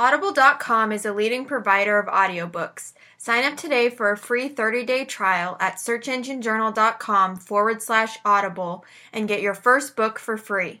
Audible.com is a leading provider of audiobooks. Sign up today for a free 30-day trial at searchenginejournal.com forward slash audible and get your first book for free.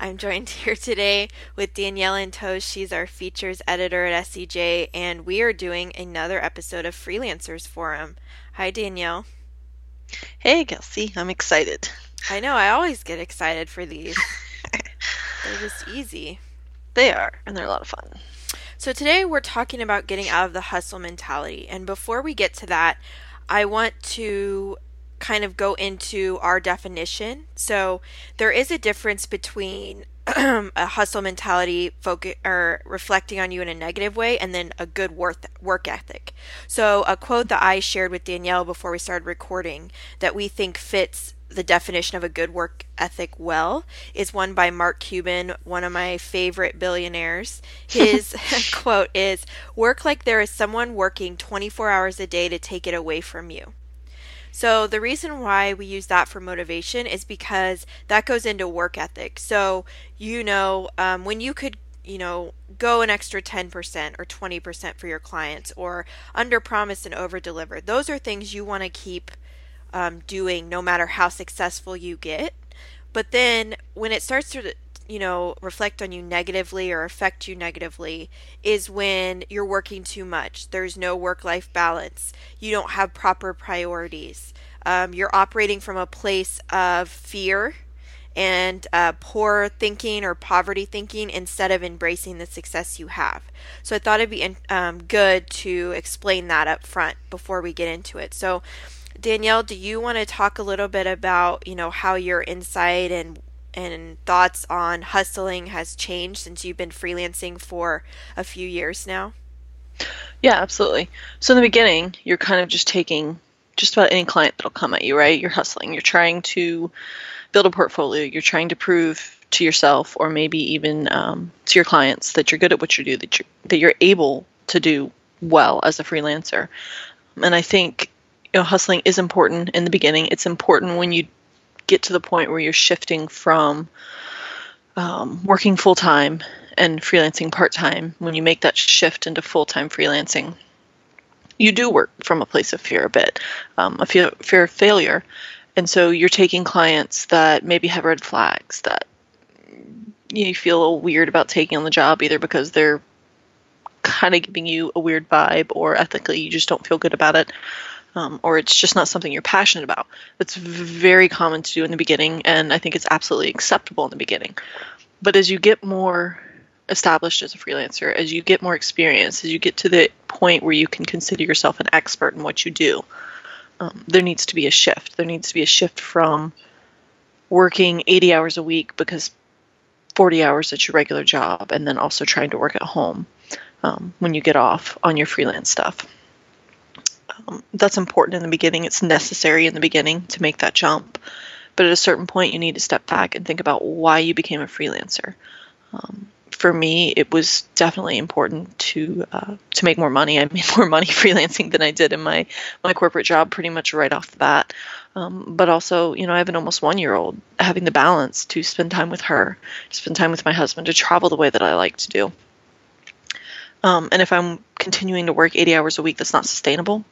I'm joined here today with Danielle Antosz. She's our features editor at SEJ, and we are doing another episode of Freelancers Forum. Hi, Danielle. Hey, Kelsey. I'm excited. I know. I always get excited for these. they're just easy. They are, and they're a lot of fun. So, today we're talking about getting out of the hustle mentality. And before we get to that, I want to kind of go into our definition. So there is a difference between a hustle mentality focus or reflecting on you in a negative way and then a good work work ethic. So a quote that I shared with Danielle before we started recording that we think fits the definition of a good work ethic well is one by Mark Cuban, one of my favorite billionaires. His quote is Work like there is someone working 24 hours a day to take it away from you. So the reason why we use that for motivation is because that goes into work ethic. So you know um, when you could you know go an extra 10% or 20% for your clients or under promise and over deliver those are things you want to keep um, doing no matter how successful you get but then when it starts to you know, reflect on you negatively or affect you negatively is when you're working too much. There's no work life balance. You don't have proper priorities. Um, you're operating from a place of fear and uh, poor thinking or poverty thinking instead of embracing the success you have. So I thought it'd be um, good to explain that up front before we get into it. So, Danielle, do you want to talk a little bit about you know how your insight and and thoughts on hustling has changed since you've been freelancing for a few years now? Yeah, absolutely. So in the beginning, you're kind of just taking just about any client that'll come at you, right? You're hustling. You're trying to build a portfolio. You're trying to prove to yourself, or maybe even um, to your clients, that you're good at what you do, that you're that you're able to do well as a freelancer. And I think you know hustling is important in the beginning. It's important when you get to the point where you're shifting from um, working full time and freelancing part time, when you make that shift into full time freelancing, you do work from a place of fear a bit, um, a fear, fear of failure. And so you're taking clients that maybe have red flags that you feel weird about taking on the job, either because they're kind of giving you a weird vibe or ethically you just don't feel good about it um, or it's just not something you're passionate about. It's very common to do in the beginning, and I think it's absolutely acceptable in the beginning. But as you get more established as a freelancer, as you get more experience, as you get to the point where you can consider yourself an expert in what you do, um, there needs to be a shift. There needs to be a shift from working 80 hours a week because 40 hours at your regular job, and then also trying to work at home um, when you get off on your freelance stuff. Um, that's important in the beginning. It's necessary in the beginning to make that jump. But at a certain point, you need to step back and think about why you became a freelancer. Um, for me, it was definitely important to uh, to make more money. I made more money freelancing than I did in my my corporate job, pretty much right off the bat. Um, but also, you know, I have an almost one year old. Having the balance to spend time with her, to spend time with my husband, to travel the way that I like to do. Um, and if I'm continuing to work 80 hours a week, that's not sustainable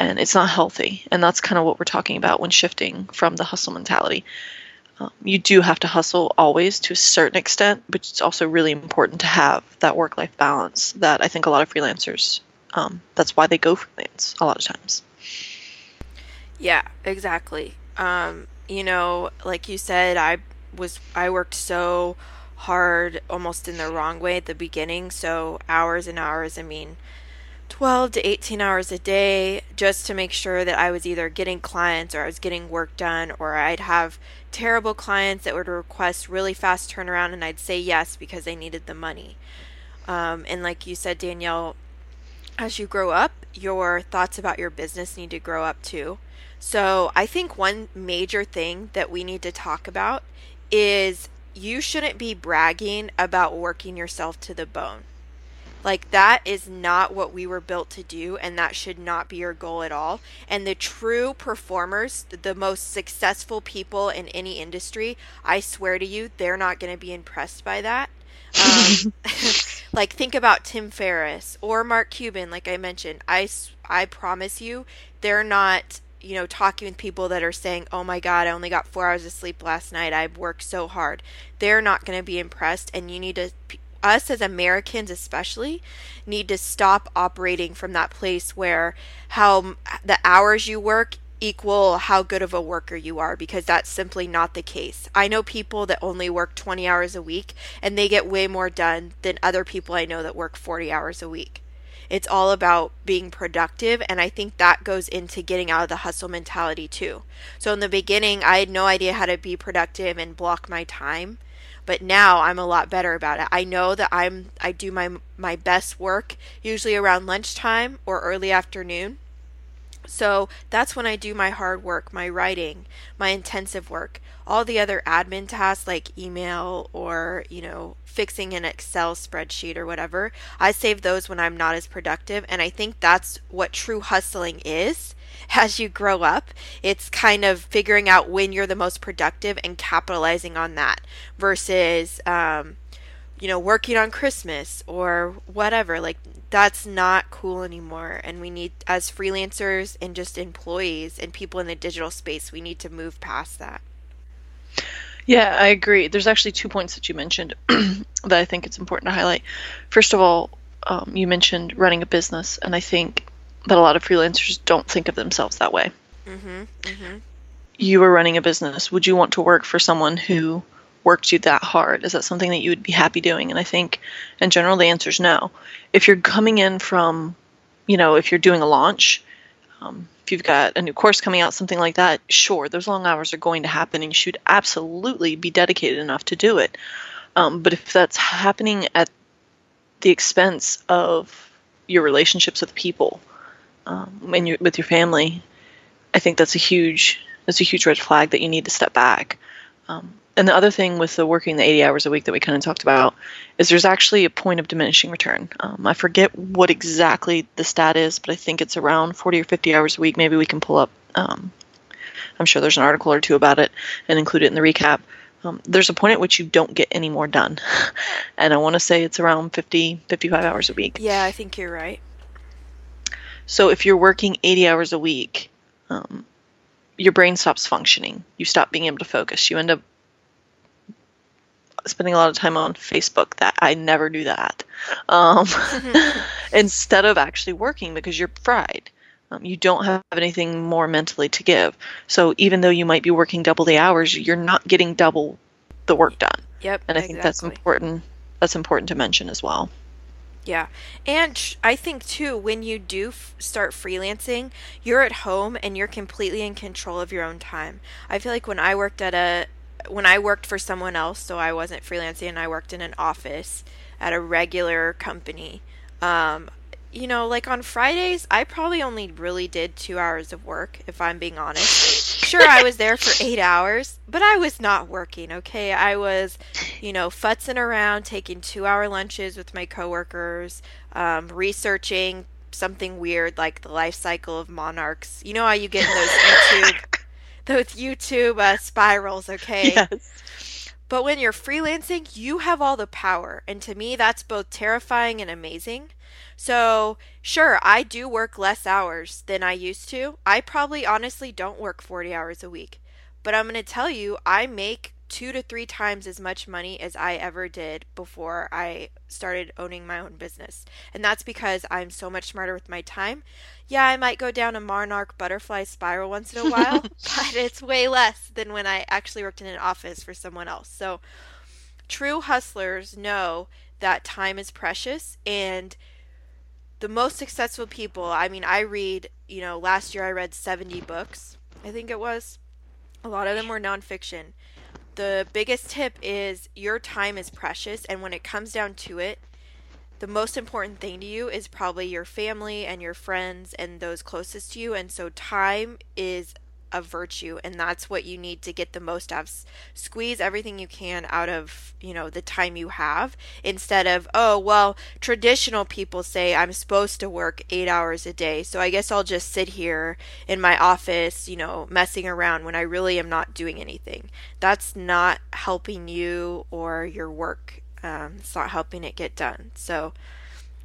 and it's not healthy. And that's kind of what we're talking about when shifting from the hustle mentality. Um, you do have to hustle always to a certain extent, but it's also really important to have that work life balance that I think a lot of freelancers, um, that's why they go freelance a lot of times. Yeah, exactly. Um, you know, like you said, I was, I worked so hard almost in the wrong way at the beginning. So hours and hours. I mean, 12 to 18 hours a day just to make sure that I was either getting clients or I was getting work done, or I'd have terrible clients that would request really fast turnaround and I'd say yes because they needed the money. Um, and like you said, Danielle, as you grow up, your thoughts about your business need to grow up too. So I think one major thing that we need to talk about is you shouldn't be bragging about working yourself to the bone. Like, that is not what we were built to do, and that should not be your goal at all. And the true performers, the most successful people in any industry, I swear to you, they're not going to be impressed by that. Um, like, think about Tim Ferriss or Mark Cuban, like I mentioned. I, I promise you, they're not you know, talking with people that are saying, oh my God, I only got four hours of sleep last night. I worked so hard. They're not going to be impressed. And you need to us as Americans especially need to stop operating from that place where how the hours you work equal how good of a worker you are because that's simply not the case. I know people that only work 20 hours a week and they get way more done than other people I know that work 40 hours a week. It's all about being productive and I think that goes into getting out of the hustle mentality too. So in the beginning I had no idea how to be productive and block my time but now I'm a lot better about it. I know that I'm I do my my best work usually around lunchtime or early afternoon. So that's when I do my hard work, my writing, my intensive work. All the other admin tasks like email or, you know, fixing an Excel spreadsheet or whatever, I save those when I'm not as productive. And I think that's what true hustling is as you grow up. It's kind of figuring out when you're the most productive and capitalizing on that versus, um, you know, working on Christmas or whatever. Like, that's not cool anymore. And we need, as freelancers and just employees and people in the digital space, we need to move past that. Yeah, I agree. There's actually two points that you mentioned that I think it's important to highlight. First of all, um, you mentioned running a business, and I think that a lot of freelancers don't think of themselves that way. Mm-hmm, mm-hmm. You are running a business. Would you want to work for someone who worked you that hard? Is that something that you would be happy doing? And I think, in general, the answer is no. If you're coming in from, you know, if you're doing a launch, um, if you've got a new course coming out, something like that, sure, those long hours are going to happen and you should absolutely be dedicated enough to do it. Um, but if that's happening at the expense of your relationships with people, um, and you, with your family, I think that's a huge that's a huge red flag that you need to step back. Um, and the other thing with the working the 80 hours a week that we kind of talked about is there's actually a point of diminishing return. Um, I forget what exactly the stat is, but I think it's around 40 or 50 hours a week. Maybe we can pull up. Um, I'm sure there's an article or two about it and include it in the recap. Um, there's a point at which you don't get any more done. and I want to say it's around 50, 55 hours a week. Yeah, I think you're right. So if you're working 80 hours a week, um, your brain stops functioning. You stop being able to focus. You end up spending a lot of time on Facebook. That I never do that. Um, instead of actually working because you're fried. Um, you don't have anything more mentally to give. So even though you might be working double the hours, you're not getting double the work done. Yep. And I think that's important. That's important to mention as well. Yeah. And I think too, when you do f- start freelancing, you're at home and you're completely in control of your own time. I feel like when I worked at a, when I worked for someone else, so I wasn't freelancing and I worked in an office at a regular company, um, you know, like on Fridays, I probably only really did two hours of work, if I'm being honest. sure, I was there for eight hours, but I was not working, okay? I was, you know, futzing around, taking two hour lunches with my coworkers, um, researching something weird like the life cycle of monarchs. You know how you get those YouTube, those YouTube uh, spirals, okay? Yes. But when you're freelancing, you have all the power. And to me, that's both terrifying and amazing so, sure, I do work less hours than I used to. I probably honestly don't work 40 hours a week. But I'm going to tell you, I make two to three times as much money as I ever did before I started owning my own business. And that's because I'm so much smarter with my time. Yeah, I might go down a monarch butterfly spiral once in a while, but it's way less than when I actually worked in an office for someone else. So, true hustlers know that time is precious and the most successful people, I mean, I read, you know, last year I read 70 books, I think it was. A lot of them were nonfiction. The biggest tip is your time is precious, and when it comes down to it, the most important thing to you is probably your family and your friends and those closest to you. And so, time is a virtue and that's what you need to get the most out of. Squeeze everything you can out of you know the time you have instead of oh well traditional people say i'm supposed to work eight hours a day so i guess i'll just sit here in my office you know messing around when i really am not doing anything. That's not helping you or your work um, it's not helping it get done. So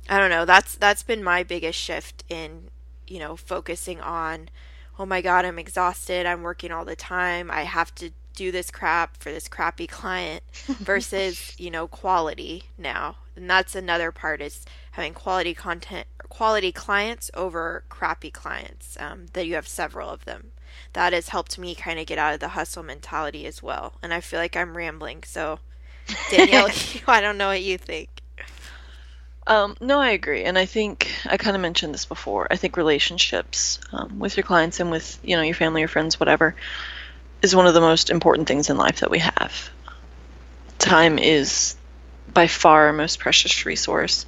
i don't know that's that's been my biggest shift in you know focusing on oh my god, I'm exhausted, I'm working all the time, I have to do this crap for this crappy client versus, you know, quality now. And that's another part is having quality content, quality clients over crappy clients, um, that you have several of them. That has helped me kind of get out of the hustle mentality as well. And I feel like I'm rambling. So, Danielle, I don't know what you think. Um, no, I agree, and I think I kind of mentioned this before. I think relationships um, with your clients and with you know your family, your friends, whatever, is one of the most important things in life that we have. Time is by far our most precious resource.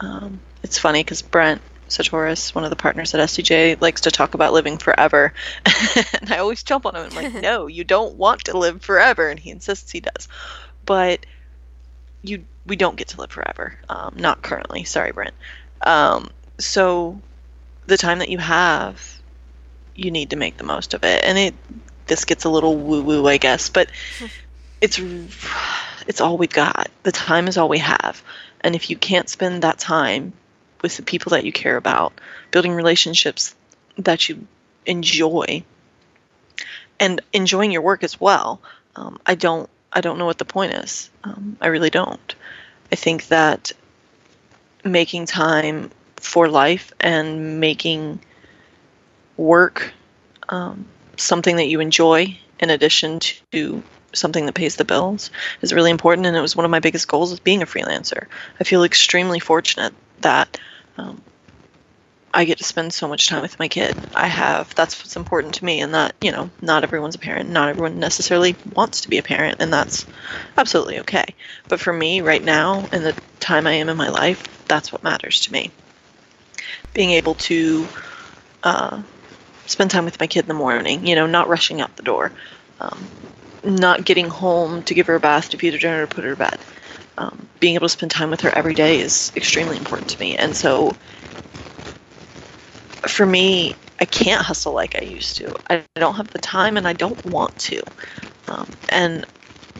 Um, it's funny because Brent Csutoras, one of the partners at SEJ, likes to talk about living forever, and I always jump on him and I'm like, no, you don't want to live forever, and he insists he does, but you we don't get to live forever. Um, not currently. Sorry, Brent. Um, so the time that you have, you need to make the most of it. And it this gets a little woo woo, I guess, but it's it's all we've got. The time is all we have. And if you can't spend that time with the people that you care about, building relationships that you enjoy, and enjoying your work as well, um, I don't I don't know what the point is. Um, I really don't. I think that making time for life and making work um, something that you enjoy in addition to something that pays the bills is really important and it was one of my biggest goals of being a freelancer i feel extremely fortunate that um, I get to spend so much time with my kid. I have that's what's important to me and that, you know, not everyone's a parent. Not everyone necessarily wants to be a parent and that's absolutely okay. But for me right now in the time I am in my life, that's what matters to me. Being able to uh, spend time with my kid in the morning, you know, not rushing out the door, um, not getting home to give her a bath, to feed her dinner, to put her to bed. Um, being able to spend time with her every day is extremely important to me. And so for me, I can't hustle like I used to. I don't have the time and I don't want to. Um, and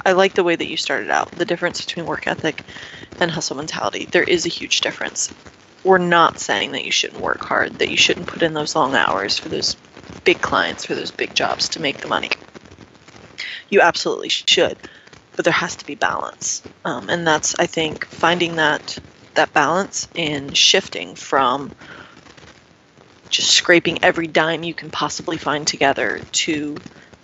I like the way that you started out the difference between work ethic and hustle mentality. There is a huge difference. We're not saying that you shouldn't work hard, that you shouldn't put in those long hours for those big clients, for those big jobs to make the money. You absolutely should, but there has to be balance. Um, and that's, I think, finding that that balance and shifting from just scraping every dime you can possibly find together to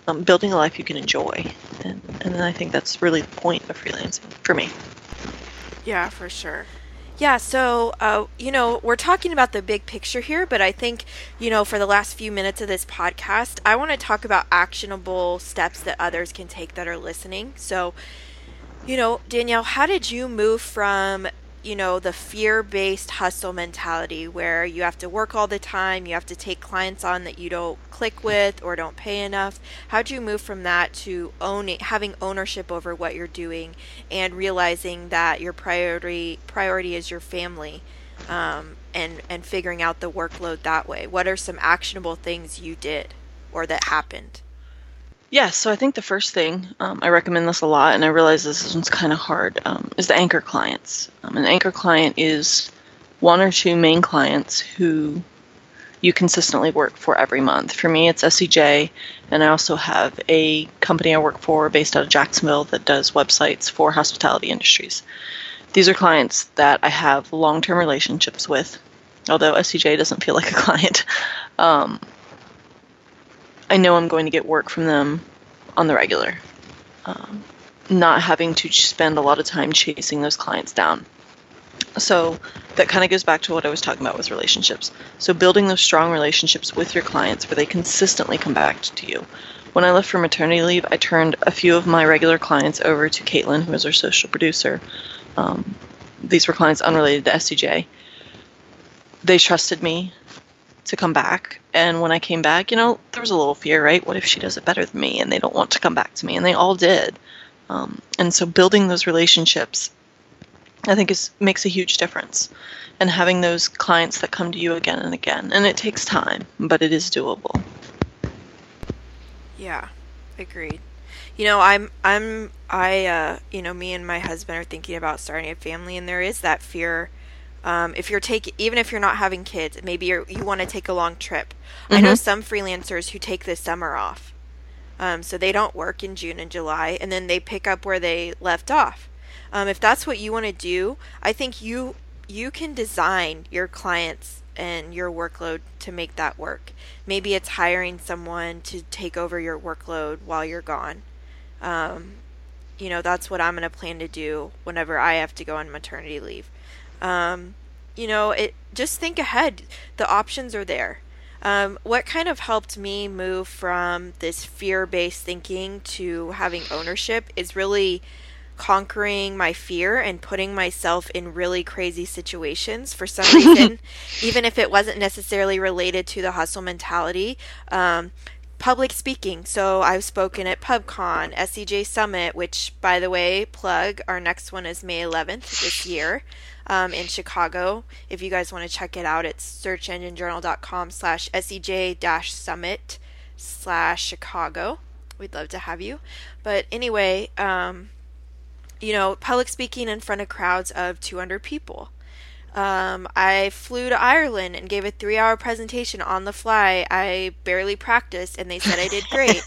um, building a life you can enjoy. And, and I think that's really the point of freelancing for me. Yeah, for sure. Yeah, so, uh, you know, we're talking about the big picture here, but I think, you know, for the last few minutes of this podcast, I want to talk about actionable steps that others can take that are listening. So, you know, Danielle, how did you move from you know, the fear based hustle mentality where you have to work all the time, you have to take clients on that you don't click with or don't pay enough. How'd you move from that to owning, having ownership over what you're doing and realizing that your priority priority is your family um, and, and figuring out the workload that way? What are some actionable things you did or that happened? Yeah, so I think the first thing um, I recommend this a lot, and I realize this one's kind of hard, um, is the anchor clients. Um, an anchor client is one or two main clients who you consistently work for every month. For me, it's SEJ, and I also have a company I work for based out of Jacksonville that does websites for hospitality industries. These are clients that I have long term relationships with, although SEJ doesn't feel like a client. I know I'm going to get work from them on the regular. Um, not having to spend a lot of time chasing those clients down. So that kind of goes back to what I was talking about with relationships. So building those strong relationships with your clients where they consistently come back to you. When I left for maternity leave, I turned a few of my regular clients over to Caitlin, who is our social producer. Um, these were clients unrelated to SEJ. They trusted me to come back. And when I came back, you know, there was a little fear, right? What if she does it better than me and they don't want to come back to me? And they all did. Um, and so building those relationships, I think, is makes a huge difference. And having those clients that come to you again and again. And it takes time, but it is doable. Yeah, agreed. You know, I'm I'm I uh, you know, me and my husband are thinking about starting a family and there is that fear um, if you're taking, even if you're not having kids, maybe you you want to take a long trip. I know some freelancers who take the summer off, um, so they don't work in June and July, and then they pick up where they left off. Um, if that's what you want to do, I think you you can design your clients and your workload to make that work. Maybe it's hiring someone to take over your workload while you're gone. Um, you know, that's what I'm going to plan to do whenever I have to go on maternity leave. Um, you know, it just think ahead. The options are there. Um, what kind of helped me move from this fear-based thinking to having ownership is really conquering my fear and putting myself in really crazy situations for some reason, even if it wasn't necessarily related to the hustle mentality. Um, public speaking. So I've spoken at PubCon, SEJ Summit, which, by the way, plug, our next one is May 11th this year um, in Chicago. If you guys want to check it out, it's searchenginejournal.com slash SEJ dash summit slash Chicago. We'd love to have you. But anyway, um, you know, public speaking in front of crowds of 200 people. Um, I flew to Ireland and gave a three hour presentation on the fly. I barely practiced and they said I did great.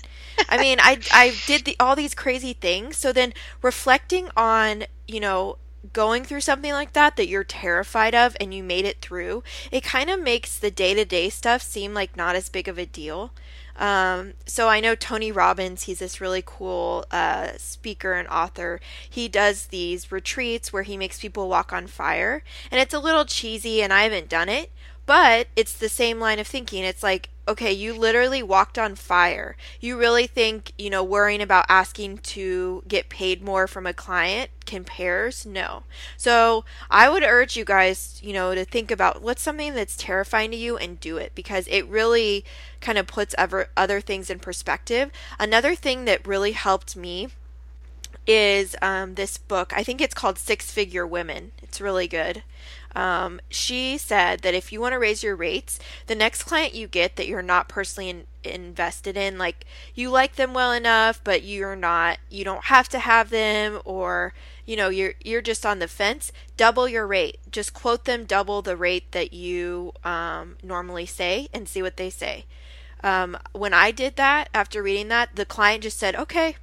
I mean, I, I did the, all these crazy things. So then reflecting on, you know, going through something like that that you're terrified of and you made it through, it kind of makes the day to day stuff seem like not as big of a deal. Um, so I know Tony Robbins, he's this really cool uh, speaker and author. He does these retreats where he makes people walk on fire. And it's a little cheesy, and I haven't done it, but it's the same line of thinking. It's like, okay, you literally walked on fire. You really think, you know, worrying about asking to get paid more from a client compares? No. So I would urge you guys, you know, to think about what's something that's terrifying to you and do it because it really kind of puts ever, other things in perspective. Another thing that really helped me is um, this book. I think it's called Six Figure Women. It's really good. Um, she said that if you want to raise your rates, the next client you get that you're not personally in, invested in, like you like them well enough, but you're not, you don't have to have them, or you know you're you're just on the fence. Double your rate. Just quote them double the rate that you um, normally say, and see what they say. Um, when I did that after reading that, the client just said, "Okay,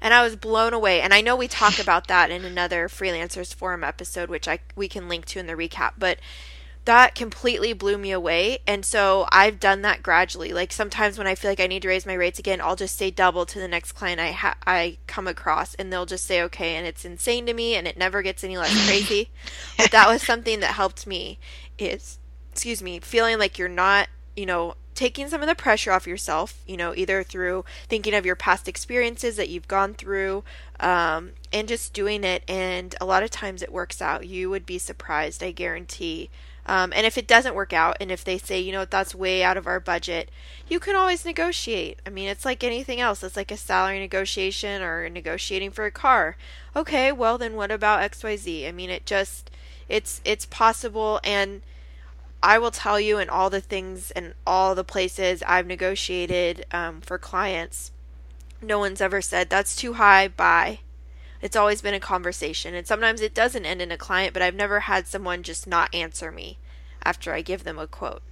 and I was blown away. And I know we talk about that in another freelancers forum episode, which I we can link to in the recap, but that completely blew me away. And so I've done that gradually. Like sometimes when I feel like I need to raise my rates again, I'll just say double to the next client I ha- I come across, and they'll just say okay, and it's insane to me, and it never gets any less crazy. but that was something that helped me. Is excuse me, feeling like you're not, you know, taking some of the pressure off yourself, you know, either through thinking of your past experiences that you've gone through um, and just doing it. And a lot of times it works out. You would be surprised, I guarantee. Um, and if it doesn't work out, and if they say, you know, that's way out of our budget, you can always negotiate. I mean, it's like anything else. It's like a salary negotiation or negotiating for a car. Okay, well then what about XYZ? I mean, it just it's it's possible and I will tell you in all the things and all the places I've negotiated um, for clients, no one's ever said that's too high. Bye. It's always been a conversation, and sometimes it doesn't end in a client. But I've never had someone just not answer me after I give them a quote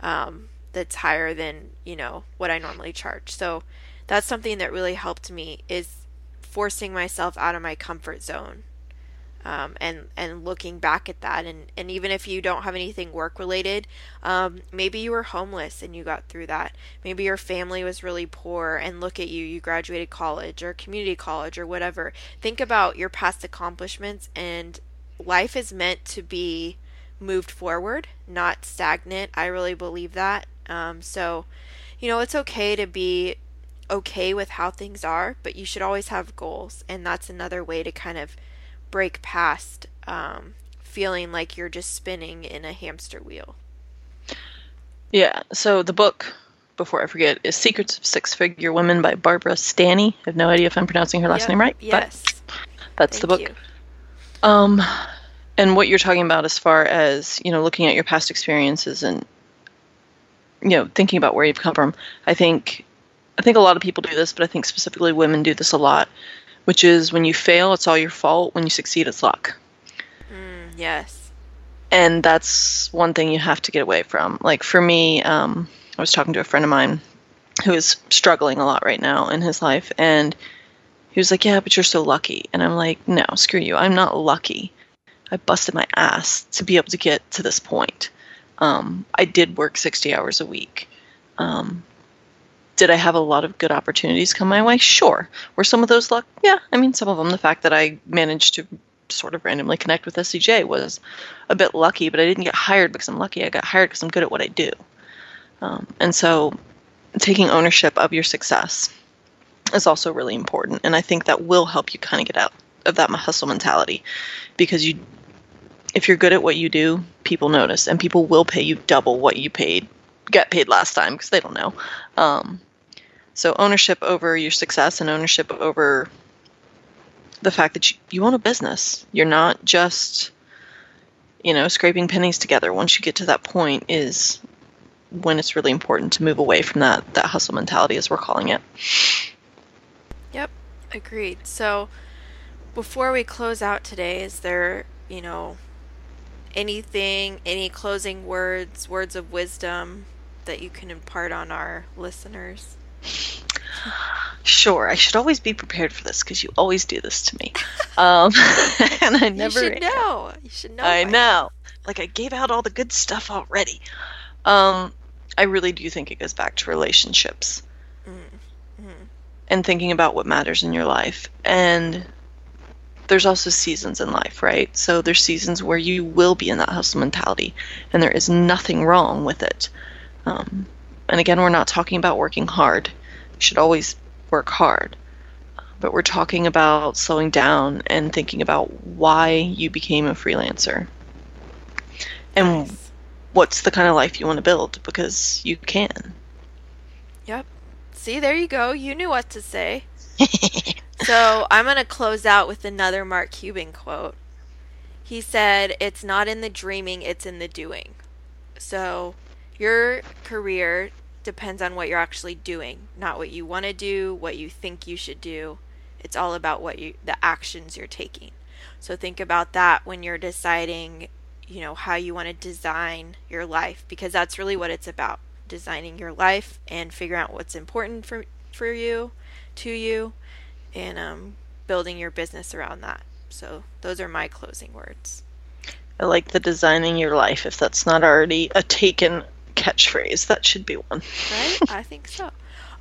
um, that's higher than you know what I normally charge. So that's something that really helped me is forcing myself out of my comfort zone um, and and looking back at that and and even if you don't have anything work related um, maybe you were homeless and you got through that maybe your family was really poor and look at you you graduated college or community college or whatever think about your past accomplishments and life is meant to be moved forward, not stagnant. I really believe that. Um, so, you know, it's okay to be okay with how things are, but you should always have goals. And that's another way to kind of break past um, feeling like you're just spinning in a hamster wheel. Yeah. So the book, before I forget, is Secrets of Six Figure Women by Barbara Stanny. I have no idea if I'm pronouncing her last Yep, name right. Yes. But that's the book. you. Um, and what you're talking about as far as you know, looking at your past experiences and you know, thinking about where you've come from. I think, I think a lot of people do this, but I think specifically women do this a lot, which is when you fail, it's all your fault. When you succeed, it's luck. Mm, yes. and that's one thing you have to get away from. Like for me, um, I was talking to a friend of mine who is struggling a lot right now in his life, and he was like, "Yeah, but you're so lucky," and I'm like, "No, screw you. I'm not lucky. I busted my ass to be able to get to this point. Um, I did work 60 hours a week. Um, did I have a lot of good opportunities come my way? Sure. Were some of those luck? Yeah. I mean, some of them. The fact that I managed to sort of randomly connect with SEJ was a bit lucky, but I didn't get hired because I'm lucky. I got hired because I'm good at what I do. Um, and so taking ownership of your success is also really important. And I think that will help you kind of get out of that hustle mentality because you, if you're good at what you do, people notice and people will pay you double what you paid, get paid last time because they don't know. Um, so ownership over your success and ownership over the fact that you, you own a business. You're not just, you know, scraping pennies together. Once you get to that point, is when it's really important to move away from that that hustle mentality, as we're calling it. Yep, agreed. So, before we close out today, is there, you know, anything, any closing words, words of wisdom that you can impart on our listeners? Sure, I should always be prepared for this because you always do this to me, um, and I never. you should know. You should know. I know. Like I gave out all the good stuff already. Um, I really do think it goes back to relationships and thinking about what matters in your life. And there's also seasons in life, right? So there's seasons where you will be in that hustle mentality, and there is nothing wrong with it. Um, and again, we're not talking about working hard. You should always work hard. But we're talking about slowing down and thinking about why you became a freelancer and Nice. what's the kind of life you want to build because you can. Yep. See, there you go. You knew what to say. so I'm going to close out with another Mark Cuban quote. He said, It's not in the dreaming, it's in the doing. So your career depends on what you're actually doing, not what you want to do, what you think you should do. It's all about what you the actions you're taking. So think about that when you're deciding, you know, how you want to design your life because that's really what it's about. Designing your life and figuring out what's important for for you, to you, and um, building your business around that. So those are my closing words. I like the designing your life. If that's not already a taken catchphrase, that should be one. Right? I think so.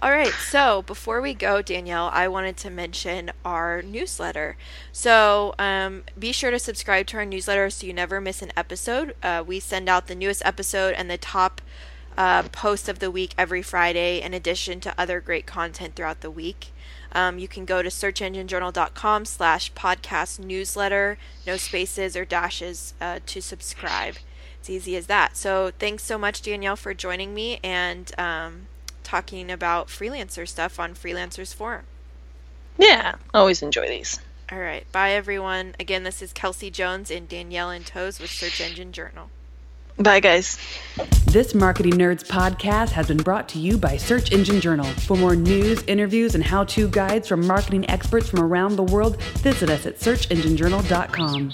All right, so before we go, Danielle, I wanted to mention our newsletter. So um, be sure to subscribe to our newsletter so you never miss an episode. Uh, we send out the newest episode and the top uh, post of the week every Friday, in addition to other great content throughout the week. Um, you can go to searchenginejournal.com slash podcast newsletter, no spaces or dashes uh, to subscribe. It's easy as that. So thanks so much, Danielle, for joining me and um, talking about freelancer stuff on Freelancers Forum. Yeah, always enjoy these. All right. Bye, everyone. Again, this is Kelsey Jones and Danielle Antosz with Search Engine Journal. Bye, guys. This Marketing Nerds podcast has been brought to you by Search Engine Journal. For more news, interviews, and how to guides from marketing experts from around the world, visit us at searchenginejournal.com.